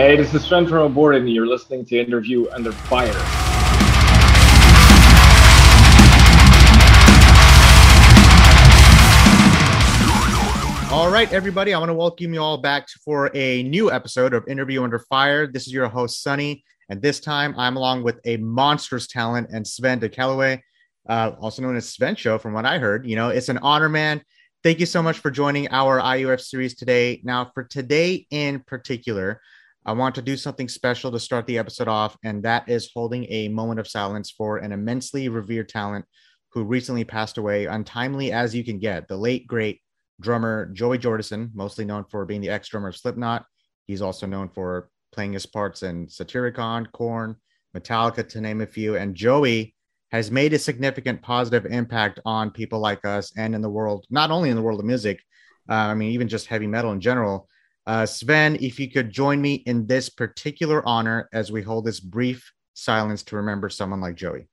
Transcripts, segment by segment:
Hey, this is Sven from Aborted, and you're listening to Interview Under Fire. All right, everybody, I want to welcome you all back for a new episode of Interview Under Fire. This is your host, Sunny, and this time I'm along with a monstrous talent and Sven de Caluwé, uh, also known as Sven Show, from what I heard. You know, it's an honor, man. Thank you so much for joining our IUF series today. Now, for today in particular, I want to do something special to start the episode off, and that is holding a moment of silence for an immensely revered talent who recently passed away, untimely as you can get, the late, great drummer Joey Jordison, mostly known for being the ex drummer of Slipknot. He's also known for playing his parts in Satyricon, Korn, Metallica, to name a few. And Joey has made a significant positive impact on people like us and in the world, not only in the world of music, uh, I mean, even just heavy metal in general. Uh, Sven, if you could join me in this particular honor as we hold this brief silence to remember someone like Joey.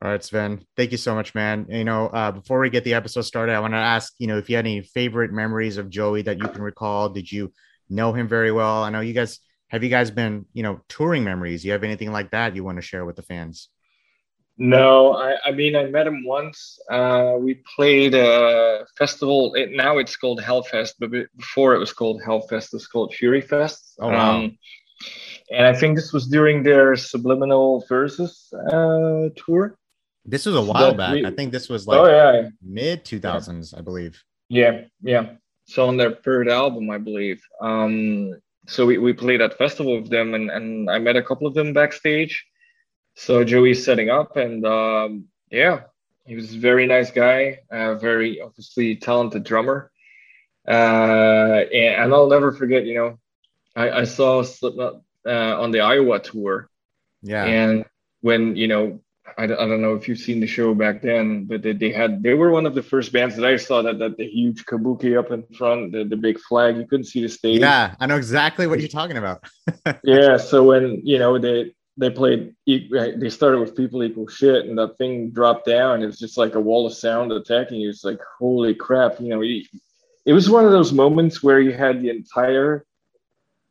All right, Sven. Thank you so much, man. You know, uh, before we get the episode started, I want to ask, you know, if you had any favorite memories of Joey that you can recall. Did you know him very well? I know you guys have you guys been, you know, touring memories. You have anything like that you want to share with the fans? No, I, I mean I met him once. Uh, we played a festival. It, now it's called Hellfest, but before it was called Hellfest, it's called Fury Fest. Oh wow. Um, and I think this was during their Subliminal Verses uh, tour. This was a while back. We, I think this was like oh, yeah. mid 2000s, I believe. Yeah, yeah. So on their third album, I believe. Um, so we, we played at festival with them, and, and I met a couple of them backstage. So Joey's setting up, and um, yeah, he was a very nice guy, a very obviously talented drummer. Uh, and, and I'll never forget, you know, I, I saw Slipknot uh, on the Iowa tour. Yeah. And when, you know, I, I don't know if you've seen the show back then, but they, they had they were one of the first bands that I saw that that the huge kabuki up in front, the, the big flag. You couldn't see the stage. Yeah, I know exactly what you're talking about. yeah, so when you know they they played, they started with people equal shit, and that thing dropped down. It was just like a wall of sound attacking you. It's like holy crap, you know. It was one of those moments where you had the entire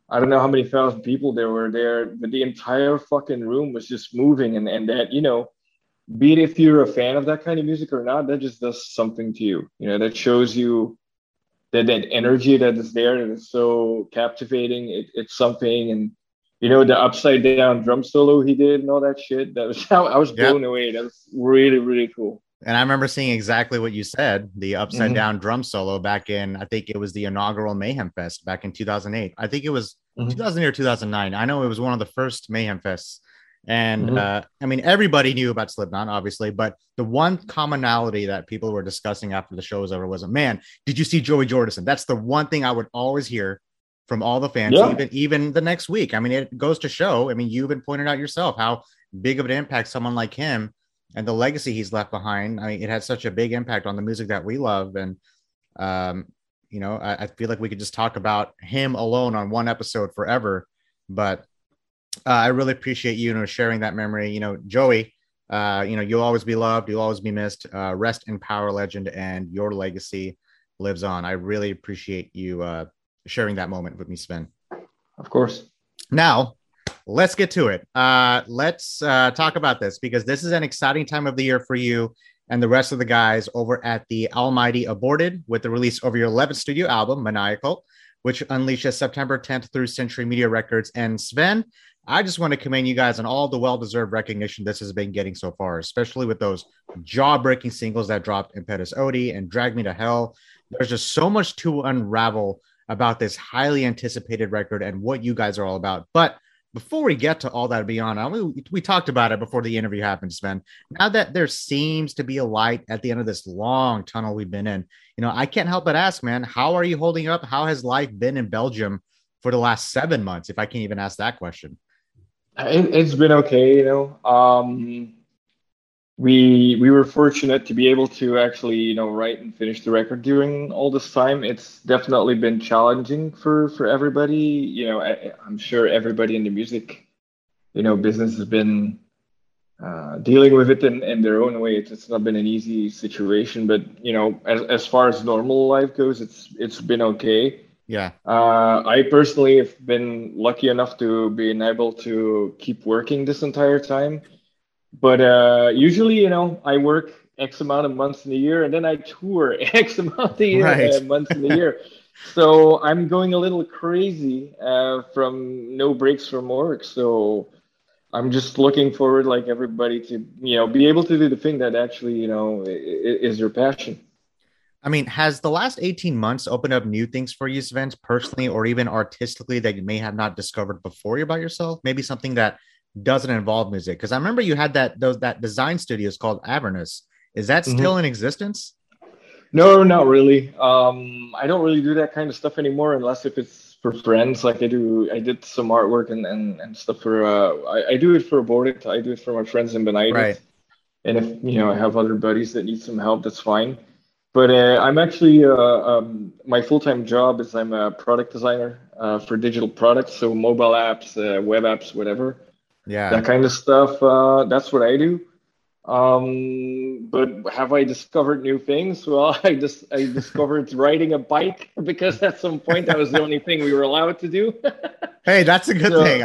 I don't know how many thousand people there were there, but the entire fucking room was just moving. And, and that, you know, be it if you're a fan of that kind of music or not, that just does something to you. You know, that shows you that that energy that is there that is so captivating. It, it's something. And, you know, the upside down drum solo he did and all that shit. That was how I was blown yep. away. That was really, really cool. And I remember seeing exactly what you said the upside mm-hmm. down drum solo back in, I think it was the inaugural Mayhem Fest back in 2008. I think it was mm-hmm. 2008 or 2009. I know it was one of the first Mayhem Fests. And mm-hmm. uh, I mean, everybody knew about Slipknot, obviously, but the one commonality that people were discussing after the show was over was, man, did you see Joey Jordison? That's the one thing I would always hear from all the fans, yeah. even even the next week. I mean, it goes to show. I mean, you've been pointing out yourself how big of an impact someone like him and the legacy he's left behind. I mean, it had such a big impact on the music that we love. And, um, you know, I, I, feel like we could just talk about him alone on one episode forever. But uh, I really appreciate you, you know, sharing that memory. You know, Joey, uh, you know, you'll always be loved. You'll always be missed. Uh, rest in power, legend, and your legacy lives on. I really appreciate you uh, sharing that moment with me, Sven. Of course. Now, let's get to it. Uh, let's uh, talk about this because this is an exciting time of the year for you and the rest of the guys over at the Almighty Aborted with the release of your 11th studio album, ManiaCult, which unleashes September 10th through Century Media Records. And Sven, I just want to commend you guys on all the well deserved recognition this has been getting so far, especially with those jaw breaking singles that dropped Impetus Odi and Drag Me to Hell. There's just so much to unravel about this highly anticipated record and what you guys are all about. But before we get to all that beyond, we, we talked about it before the interview happened, Sven. Now that there seems to be a light at the end of this long tunnel we've been in, you know, I can't help but ask, man, how are you holding up? How has life been in Belgium for the last seven months? If I can't even ask that question. It, has been okay, you know. Um, we we were fortunate to be able to actually you know write and finish the record during all this time. It's definitely been challenging for for everybody. You know I, i'm sure everybody in the music you know business has been uh, dealing with it in, in their own way. It's, it's not been an easy situation but you know as, as far as normal life goes it's it's been okay. Yeah. Uh, i personally have been lucky enough to being able to keep working this entire time but uh, usually, you know, I work X amount of months in a year, and then I tour X amount of right. uh, months in a year. so I'm going a little crazy uh, from no breaks from work. So I'm just looking forward, like everybody, to you know be able to do the thing that actually you know is your passion. I mean, has the last 18 months opened up new things for you, Sven, personally or even artistically that you may have not discovered before about yourself? Maybe something that doesn't involve music? Because I remember you had that those that design studios called Avernus. Is that mm-hmm. still mm-hmm. in existence? No, not really. Um, I don't really do that kind of stuff anymore, unless if it's for friends. Like I do, I did some artwork and and, and stuff for. Uh, I, I do it for a Aborted. I do it for my friends in Benighted. Right. And if you know I have other buddies that need some help, that's fine. But uh, I'm actually uh, um, my full time job is I'm a product designer uh, for digital products, so mobile apps, uh, web apps, whatever yeah. That kind of stuff uh, that's what i do. Um, but have i discovered new things? Well i just i discovered riding a bike because at some point that was the only thing we were allowed to do. Hey that's a good so, thing.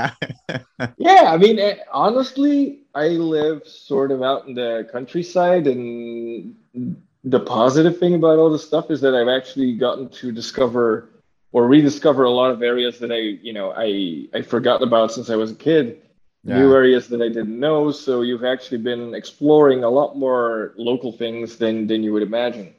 yeah i mean eh, honestly i live sort of out in the countryside and the positive thing about all this stuff is that i've actually gotten to discover or rediscover a lot of areas that i you know i i forgot about since i was a kid yeah. new areas that I didn't know. So you've actually been exploring a lot more local things than than you would imagine.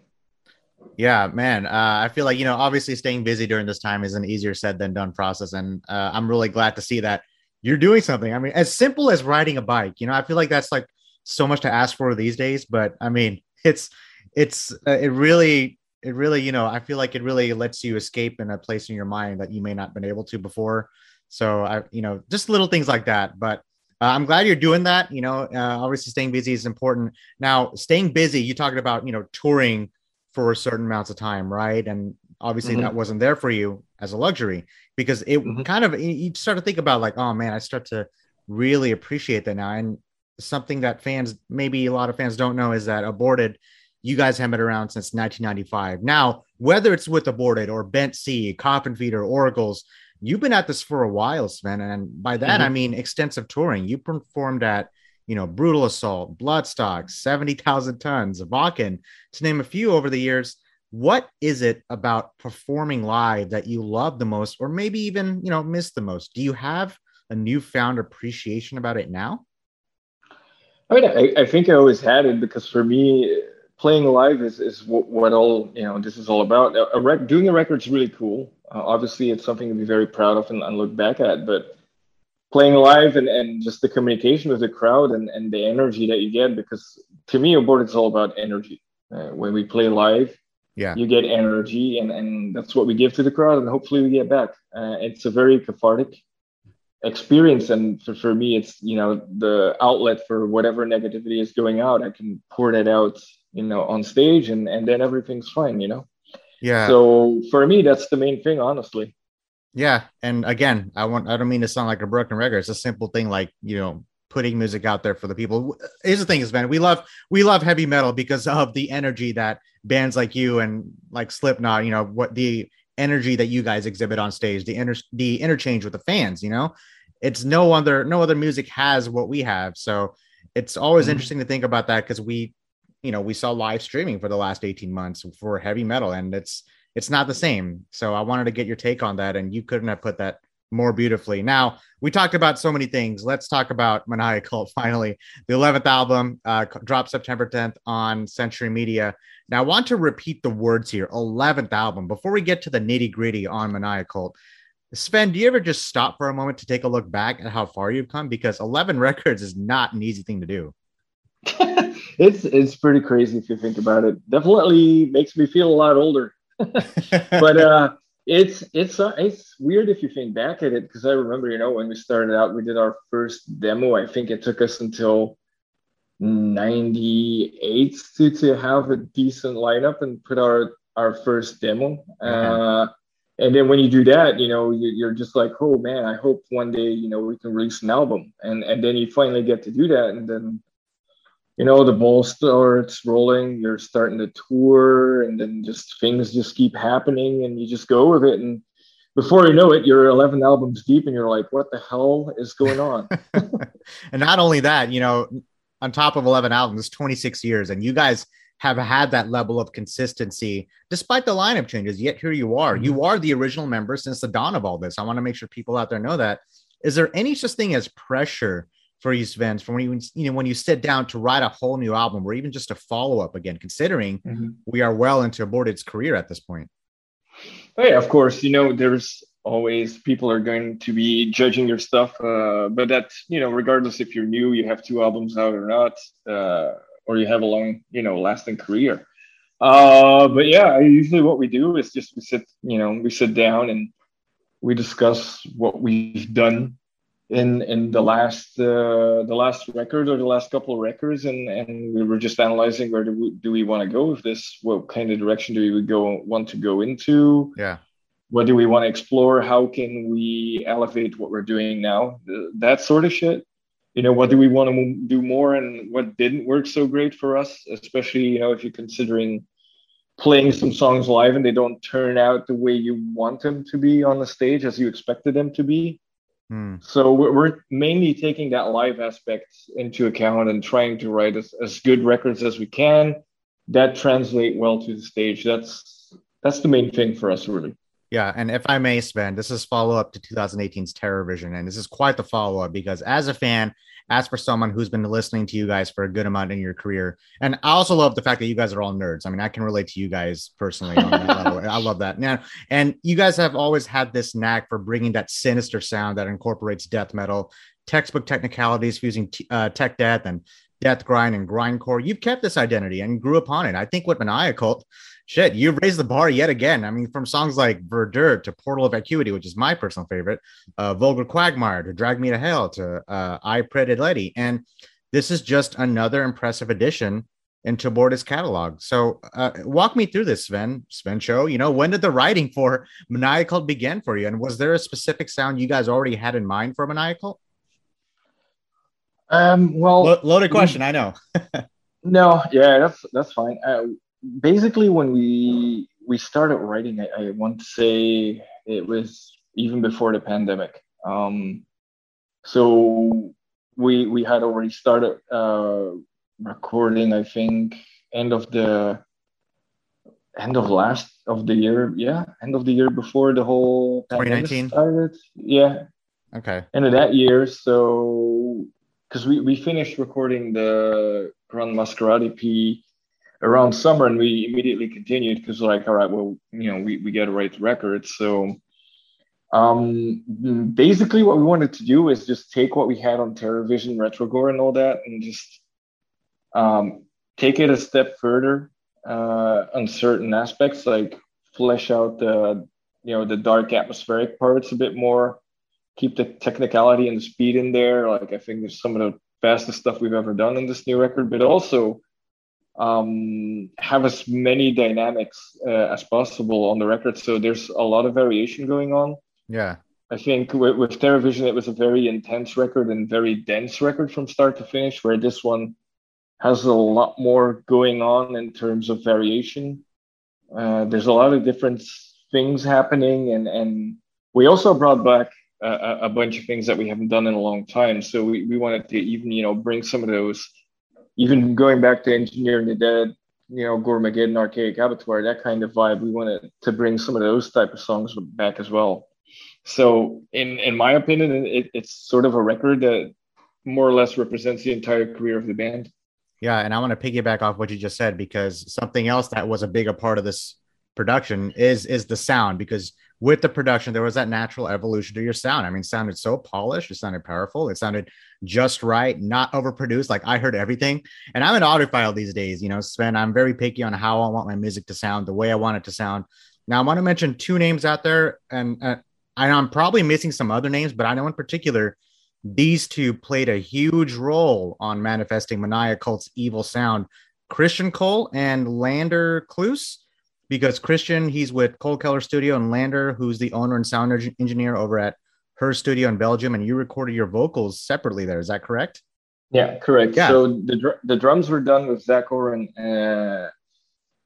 Yeah, man. Uh, I feel like you know, obviously, staying busy during this time is an easier said than done process, and uh, I'm really glad to see that you're doing something. I mean, as simple as riding a bike. You know, I feel like that's like so much to ask for these days, but I mean, it's it's uh, it really it really you know i feel like it really lets you escape in a place in your mind that you may not been able to before so I, you know, just little things like that. But uh, I'm glad you're doing that. You know, uh, obviously staying busy is important. Now, staying busy, you talked about, you know, touring for certain amounts of time, right? And obviously mm-hmm. that wasn't there for you as a luxury because it mm-hmm. kind of you start to think about like, oh man, I start to really appreciate that now. And something that fans, maybe a lot of fans don't know, is that aborted. You guys have been around since 1995. Now, whether it's with Aborted or Bent Sea, Coffin Feeder, Oracles, you've been at this for a while, Sven. And by that, mm-hmm. I mean extensive touring. You performed at, you know, Brutal Assault, Bloodstock, 70,000 Tons, Wacken, to name a few over the years. What is it about performing live that you love the most, or maybe even, you know, miss the most? Do you have a newfound appreciation about it now? I mean, I, I think I always had it because for me, playing live is, is what, all, you know, this is all about. A, rec- doing a record is really cool uh, obviously, it's something to be very proud of and, and look back at. But playing live and, and just the communication with the crowd and, and the energy that you get, because to me, a board is all about energy. Uh, when we play live, yeah, you get energy, and, and that's what we give to the crowd, and hopefully we get back. Uh, it's a very cathartic experience, and for, for me, it's you know the outlet for whatever negativity is going out. I can pour that out, you know, on stage, and and then everything's fine, you know. Yeah. So for me, that's the main thing, honestly. Yeah, and again, I want I don't mean to sound like a broken record. It's a simple thing, like you know, putting music out there for the people. Here's the thing, is man, we love we love heavy metal because of the energy that bands like you and like Slipknot, you know, what the energy that you guys exhibit on stage, the inter the interchange with the fans. You know, it's no other no other music has what we have. So it's always mm-hmm. interesting to think about that because we you know we saw live streaming for the last 18 months for heavy metal and it's it's not the same. So i wanted to get your take on that and you couldn't have put that more beautifully. Now we talked about so many things. Let's talk about ManiaCult finally. The 11th album uh, dropped september 10th on century media. Now i want to repeat the words here 11th album. Before we get to the nitty gritty on ManiaCult Sven, do you ever just stop for a moment to take a look back at how far you've come? Because 11 records is not an easy thing to do. it's it's pretty crazy if you think about it. Definitely makes me feel a lot older. but uh, it's it's uh, it's weird if you think back at it because I remember you know when we started out we did our first demo. I think it took us until 98 to, to have a decent lineup and put our our first demo. Uh, and then when you do that, you know, you're just like, oh man, I hope one day, you know, we can release an album. And and then you finally get to do that, and then, you know, the ball starts rolling. You're starting to tour, and then just things just keep happening, and you just go with it. And before you know it, you're 11 albums deep, and you're like, what the hell is going on? and not only that, you know, on top of 11 albums, 26 years, and you guys have had that level of consistency despite the lineup changes. Yet here you are. You mm-hmm. are the original member since the dawn of all this. I want to make sure people out there know that. Is there any such thing as pressure for you, Sven, from when you you know when you sit down to write a whole new album or even just a follow up again, considering mm-hmm. we are well into Aborted's career at this point? Oh, yeah, of course. You know, there's always people are going to be judging your stuff, uh, but that you know, regardless if you're new, you have two albums out or not. Uh, or you have a long, you know, lasting career. Uh, but yeah, usually what we do is just we sit, you know, we sit down and we discuss what we've done in in the last uh, the last record or the last couple of records, and and we were just analyzing where do we, do we want to go with this? What kind of direction do we go want to go into? Yeah. What do we want to explore? How can we elevate what we're doing now? That sort of shit you know what do we want to do more and what didn't work so great for us especially you know if you're considering playing some songs live and they don't turn out the way you want them to be on the stage as you expected them to be hmm. so we're mainly taking that live aspect into account and trying to write as, as good records as we can that translate well to the stage that's that's the main thing for us really yeah, and if I may, Sven, this is follow up to 2018's Terror Vision, and this is quite the follow up because as a fan, as for someone who's been listening to you guys for a good amount in your career, and I also love the fact that you guys are all nerds. I mean, I can relate to you guys personally. I love that. Now, and you guys have always had this knack for bringing that sinister sound that incorporates death metal, textbook technicalities, fusing t- uh, tech death and death grind and grindcore. You've kept this identity and grew upon it. I think with Maniacult shit, you've raised the bar yet again. I mean, from songs like Verdure to Portal of Acuity, which is my personal favorite, uh, Vulgar Quagmire to Drag Me to Hell to uh, I Pray Letty. And this is just another impressive addition into Aborted's catalog. So uh, walk me through this, Sven. Sven Show, you know, when did the writing for Maniacult begin for you? And was there a specific sound you guys already had in mind for Maniacult? Um, well, Lo- loaded question, we, I know. no, yeah, that's that's fine. Uh, basically when we we started writing I, I, want to say it was even before the pandemic. Um, so we we had already started uh, recording i think end of the end of last of the year yeah end of the year before the whole 2019 started. Yeah. Okay. End of that year so because we, we finished recording the Grande Mascarade EP around summer and we immediately continued because like all right well you know we, we got to write the record. So um, basically what we wanted to do is just take what we had on Terrorvision retrogore and all that and just um, take it a step further uh, on certain aspects like flesh out the you know the dark atmospheric parts a bit more keep the technicality and the speed in there like i think there's some of the fastest stuff we've ever done in this new record but also um, have as many dynamics uh, as possible on the record. So there's a lot of variation going on. Yeah. I think with, with Terrorvision, it was a very intense record and very dense record from start to finish, where this one has a lot more going on in terms of variation. Uh, there's a lot of different things happening, and, and we also brought back a, a bunch of things that we haven't done in a long time. So we, we wanted to even, you know, bring some of those even going back to engineering the dead, you know, Goremageddon, Archaic Abattoir, that kind of vibe, we wanted to bring some of those type of songs back as well. So, in in my opinion, it, it's sort of a record that more or less represents the entire career of the band. Yeah, and I want to piggyback off what you just said because something else that was a bigger part of this production is is the sound because with the production, there was that natural evolution to your sound. I mean, sounded so polished, it sounded powerful, it sounded just right, not overproduced. Like I heard everything. And I'm an audiophile these days, you know, Sven. I'm very picky on how I want my music to sound, the way I want it to sound. Now, I want to mention two names out there, and uh, I'm probably missing some other names, but I know in particular these two played a huge role on manifesting ManiaCult's evil sound. Kristian Kohle and Lander Kloos, because Christian, he's with Kohlekeller Studio, and Lander, who's the owner and sound engineer over at her studio in Belgium, and you recorded your vocals separately there. Is that correct? Yeah, correct. Yeah. So the dr- the drums were done with Zack Ohren uh,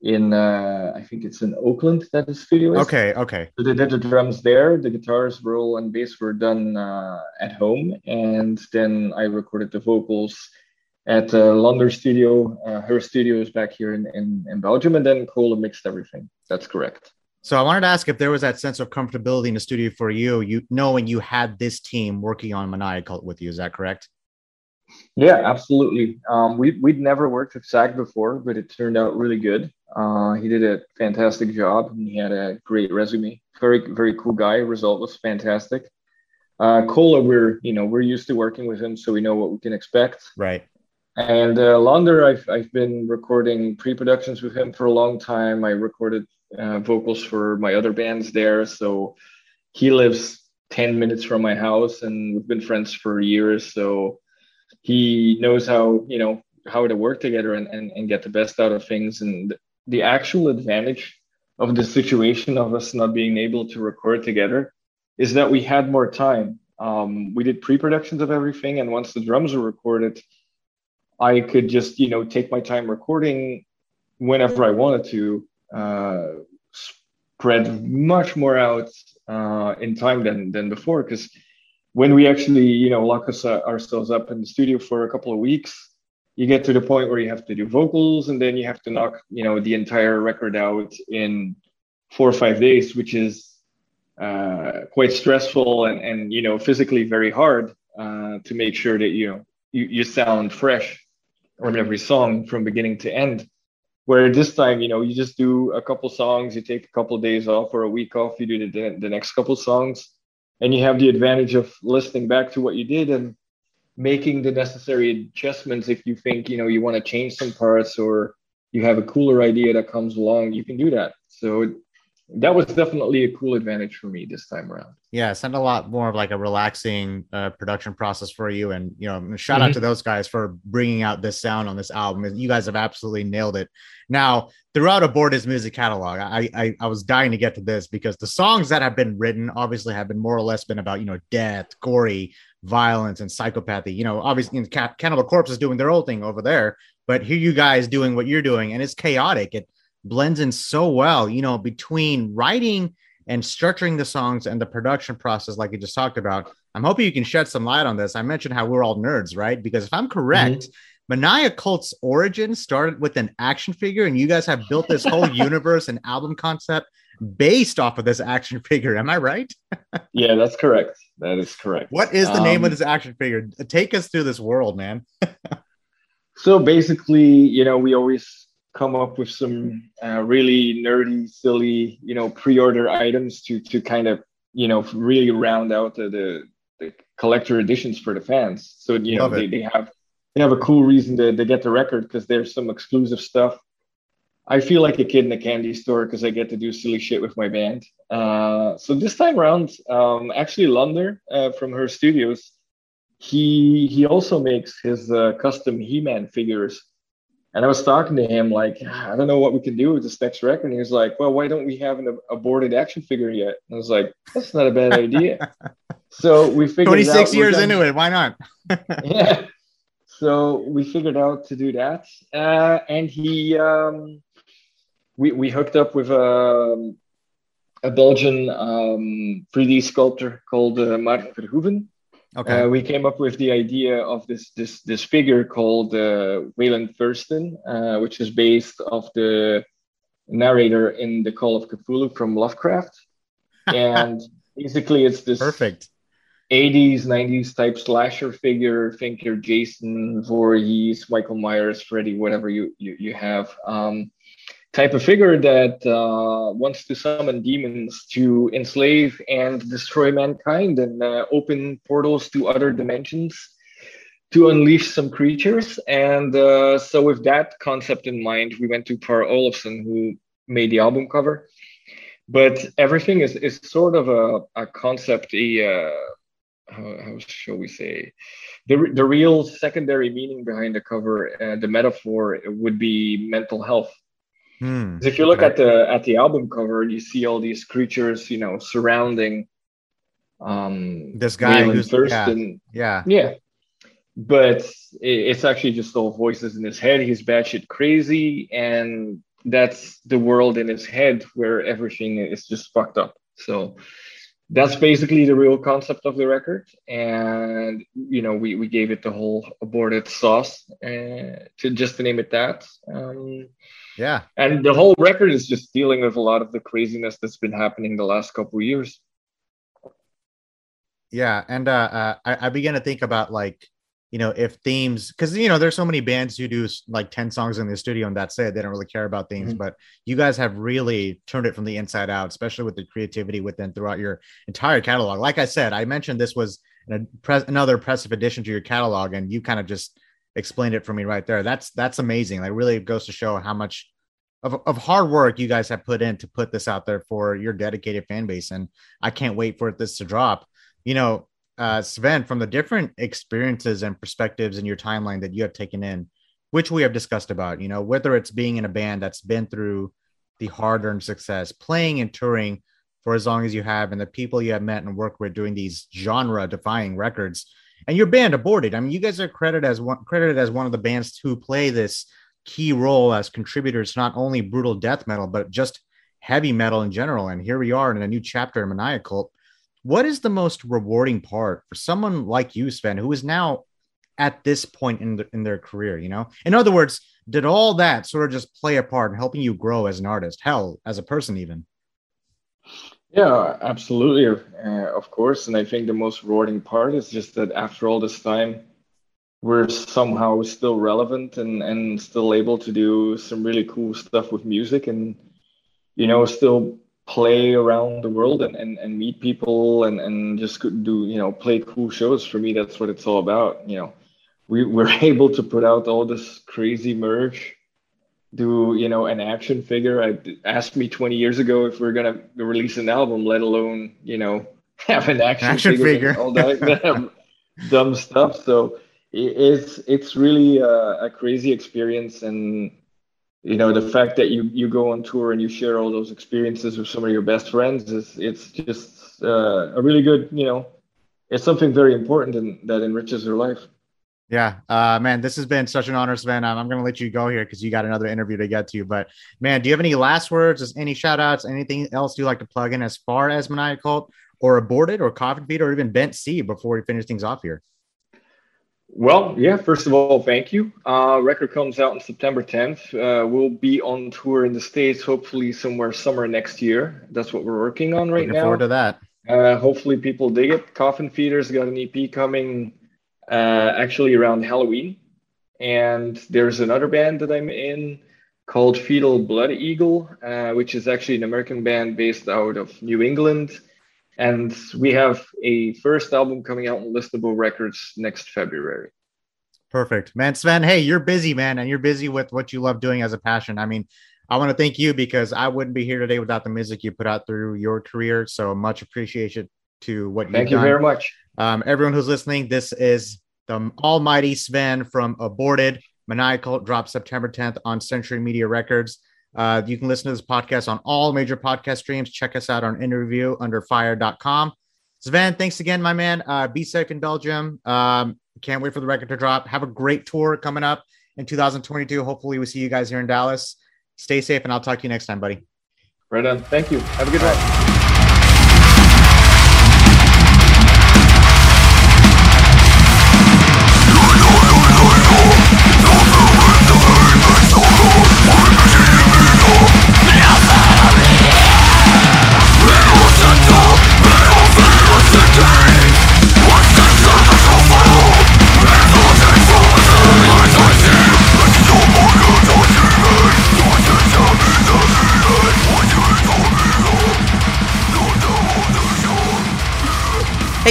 in uh, I think it's in Oakland that his studio is. Okay, okay. So they did the drums there. The guitars, roll, and bass were done uh, at home, and then I recorded the vocals at uh, Lander Studio. Uh, her studio is back here in, in, in Belgium, and then Kohle mixed everything. That's correct. So I wanted to ask if there was that sense of comfortability in the studio for you, you knowing you had this team working on ManiaCult with you. Is that correct? Yeah, absolutely. Um, we we'd never worked with Zach before, but it turned out really good. Uh, he did a fantastic job, and he had a great resume. Very very cool guy. Result was fantastic. Uh, Kohle, we're you know we're used to working with him, so we know what we can expect. Right. And uh, Lander, I've I've been recording pre-productions with him for a long time. I recorded uh, vocals for my other bands there, so he lives ten minutes from my house, and we've been friends for years. So he knows how you know how to work together and, and, and get the best out of things and the actual advantage of the situation of us not being able to record together is that we had more time um, we did pre-productions of everything and once the drums were recorded i could just you know take my time recording whenever i wanted to uh, spread much more out uh, in time than than before. Because when we actually, you know, lock us, uh, ourselves up in the studio for a couple of weeks, you get to the point where you have to do vocals and then you have to knock, you know, the entire record out in four or five days, which is uh, quite stressful and, and, you know, physically very hard uh, to make sure that, you know, you, you sound fresh on every song from beginning to end. Where this time, you know, you just do a couple songs, you take a couple days off or a week off, you do the, the next couple songs and you have the advantage of listening back to what you did and making the necessary adjustments if you think you know you want to change some parts or you have a cooler idea that comes along you can do that so that was definitely a cool advantage for me this time around. Yeah, it's a lot more of like a relaxing uh, production process for you. And you know, shout mm-hmm. out to those guys for bringing out this sound on this album. You guys have absolutely nailed it. Now, throughout Aborted's music catalog, I, I I was dying to get to this because the songs that have been written obviously have been more or less been about you know death, gory, violence, and psychopathy. You know, obviously, you know, Cannibal Corpse is doing their old thing over there, but here you guys doing what you're doing, and it's chaotic. It blends in so well, you know, between writing and structuring the songs and the production process, like you just talked about. I'm hoping you can shed some light on this. I mentioned how we're all nerds, right? Because if I'm correct, mm-hmm. ManiaCult's origin started with an action figure, and you guys have built this whole universe and album concept based off of this action figure. Am I right? yeah, that's correct. That is correct. What is the um, name of um, this action figure? Take us through this world, man. so basically, you know, we always come up with some uh, really nerdy, silly, you know, pre-order items to to kind of you know really round out the the, the collector editions for the fans. So you Love know they, they have they have a cool reason to, to get the record because there's some exclusive stuff. I feel like a kid in a candy store because I get to do silly shit with my band. Uh, so this time around, um, actually, Lander uh, from her studios, he he also makes his uh, custom He-Man figures and I was talking to him like, I don't know what we can do with this next record. And he was like, Well, why don't we have an aborted action figure yet? And I was like, That's not a bad idea. so we figured 26 years gonna, into it, why not? yeah. So we figured out to do that. Uh, and he um, we we hooked up with a, um, a Belgian um, 3D sculptor called uh, Mark Verhoeven Okay. Uh, we came up with the idea of this this this figure called uh, Wayland Thurston, uh, which is based off the narrator in the Call of Cthulhu from Lovecraft, and basically it's this perfect 80s 90s type slasher figure. Think your Jason Voorhees, Michael Myers, Freddy, whatever you you, you have. Um, type of figure that uh, wants to summon demons to enslave and destroy mankind and uh, open portals to other dimensions to unleash some creatures. And uh, so, with that concept in mind, we went to Per Olofsson, who made the album cover. But everything is, is sort of a, a concept, a, uh, how, how shall we say the, the real secondary meaning behind the cover uh, the metaphor would be mental health hmm. if you look okay. at the at the album cover you see all these creatures you know surrounding um this guy who's Thurston. Yeah, yeah yeah but it's actually just all voices in his head he's batshit crazy and that's the world in his head where everything is just fucked up so that's basically the real concept of the record and you know we, we gave it the whole aborted sauce uh, to just to name it that um, yeah and the whole record is just dealing with a lot of the craziness that's been happening the last couple of years yeah and uh, uh I, I began to think about like you know, if themes, because you know, there's so many bands who do like 10 songs in the studio and that's it. They don't really care about themes, mm-hmm. but you guys have really turned it from the inside out, especially with the creativity within throughout your entire catalog. Like I said, I mentioned this was an, another impressive addition to your catalog, and you kind of just explained it for me right there. That's that's amazing. Like really goes to show how much of, of hard work you guys have put in to put this out there for your dedicated fan base. And I can't wait for this to drop. You know, uh, Sven, from the different experiences and perspectives in your timeline that you have taken in, which we have discussed about, you know, whether it's being in a band that's been through the hard earned success, playing and touring for as long as you have, and the people you have met and worked with doing these genre defying records, and your band aborted. I mean, you guys are credited as one credited as one of the bands who play this key role as contributors, not only brutal death metal, but just heavy metal in general. And here we are in a new chapter in Maniacult what is the most rewarding part for someone like you, Sven, who is now at this point in, the, in their career? You know, in other words, did all that sort of just play a part in helping you grow as an artist, hell, as a person, even? Yeah, absolutely, uh, of course. And I think the most rewarding part is just that after all this time, we're somehow still relevant and, and still able to do some really cool stuff with music and, you know, still play around the world and, and, and meet people and, and just do you know play cool shows for me that's what it's all about you know we we're able to put out all this crazy merch do you know an action figure. I asked me 20 years ago if we are gonna release an album let alone you know have an action, action figure, figure. all that dumb stuff. So it's it's really a, a crazy experience. And you know the fact that you you go on tour and you share all those experiences with some of your best friends is it's just uh, a really good you know it's something very important and that enriches your life yeah uh, man this has been such an honor sven i'm, I'm gonna let you go here because you got another interview to get to but man do you have any last words Just any shout outs anything else you like to plug in as far as maniacult or aborted or coffin feet or even bent C before we finish things off here well, yeah, first of all, thank you. Uh, record comes out on September 10th. Uh, we'll be on tour in the States, hopefully somewhere summer next year. That's what we're working on right Looking now. forward to that. Uh, hopefully people dig it. Coffin Feeder's got an EP coming uh, actually around Halloween. And there's another band that I'm in called Fetal Blood Eagle, uh, which is actually an American band based out of New England. And we have a first album coming out on Listenable Records next February. Perfect, man. Sven, hey, you're busy, man, and you're busy with what you love doing as a passion. I mean, I want to thank you because I wouldn't be here today without the music you put out through your career. So much appreciation to what you thank you very much. Um, everyone who's listening, this is the almighty Sven from Aborted. Maniacal drops September 10th on Century Media Records. Uh, you can listen to this podcast on all major podcast streams. Check us out on interview under fire.com. Sven, thanks again, my man. Uh, be safe in Belgium. Um, can't wait for the record to drop. Have a great tour coming up in 2022. Hopefully, we see you guys here in Dallas. Stay safe, and I'll talk to you next time, buddy. Right on. Thank you. Have a good night.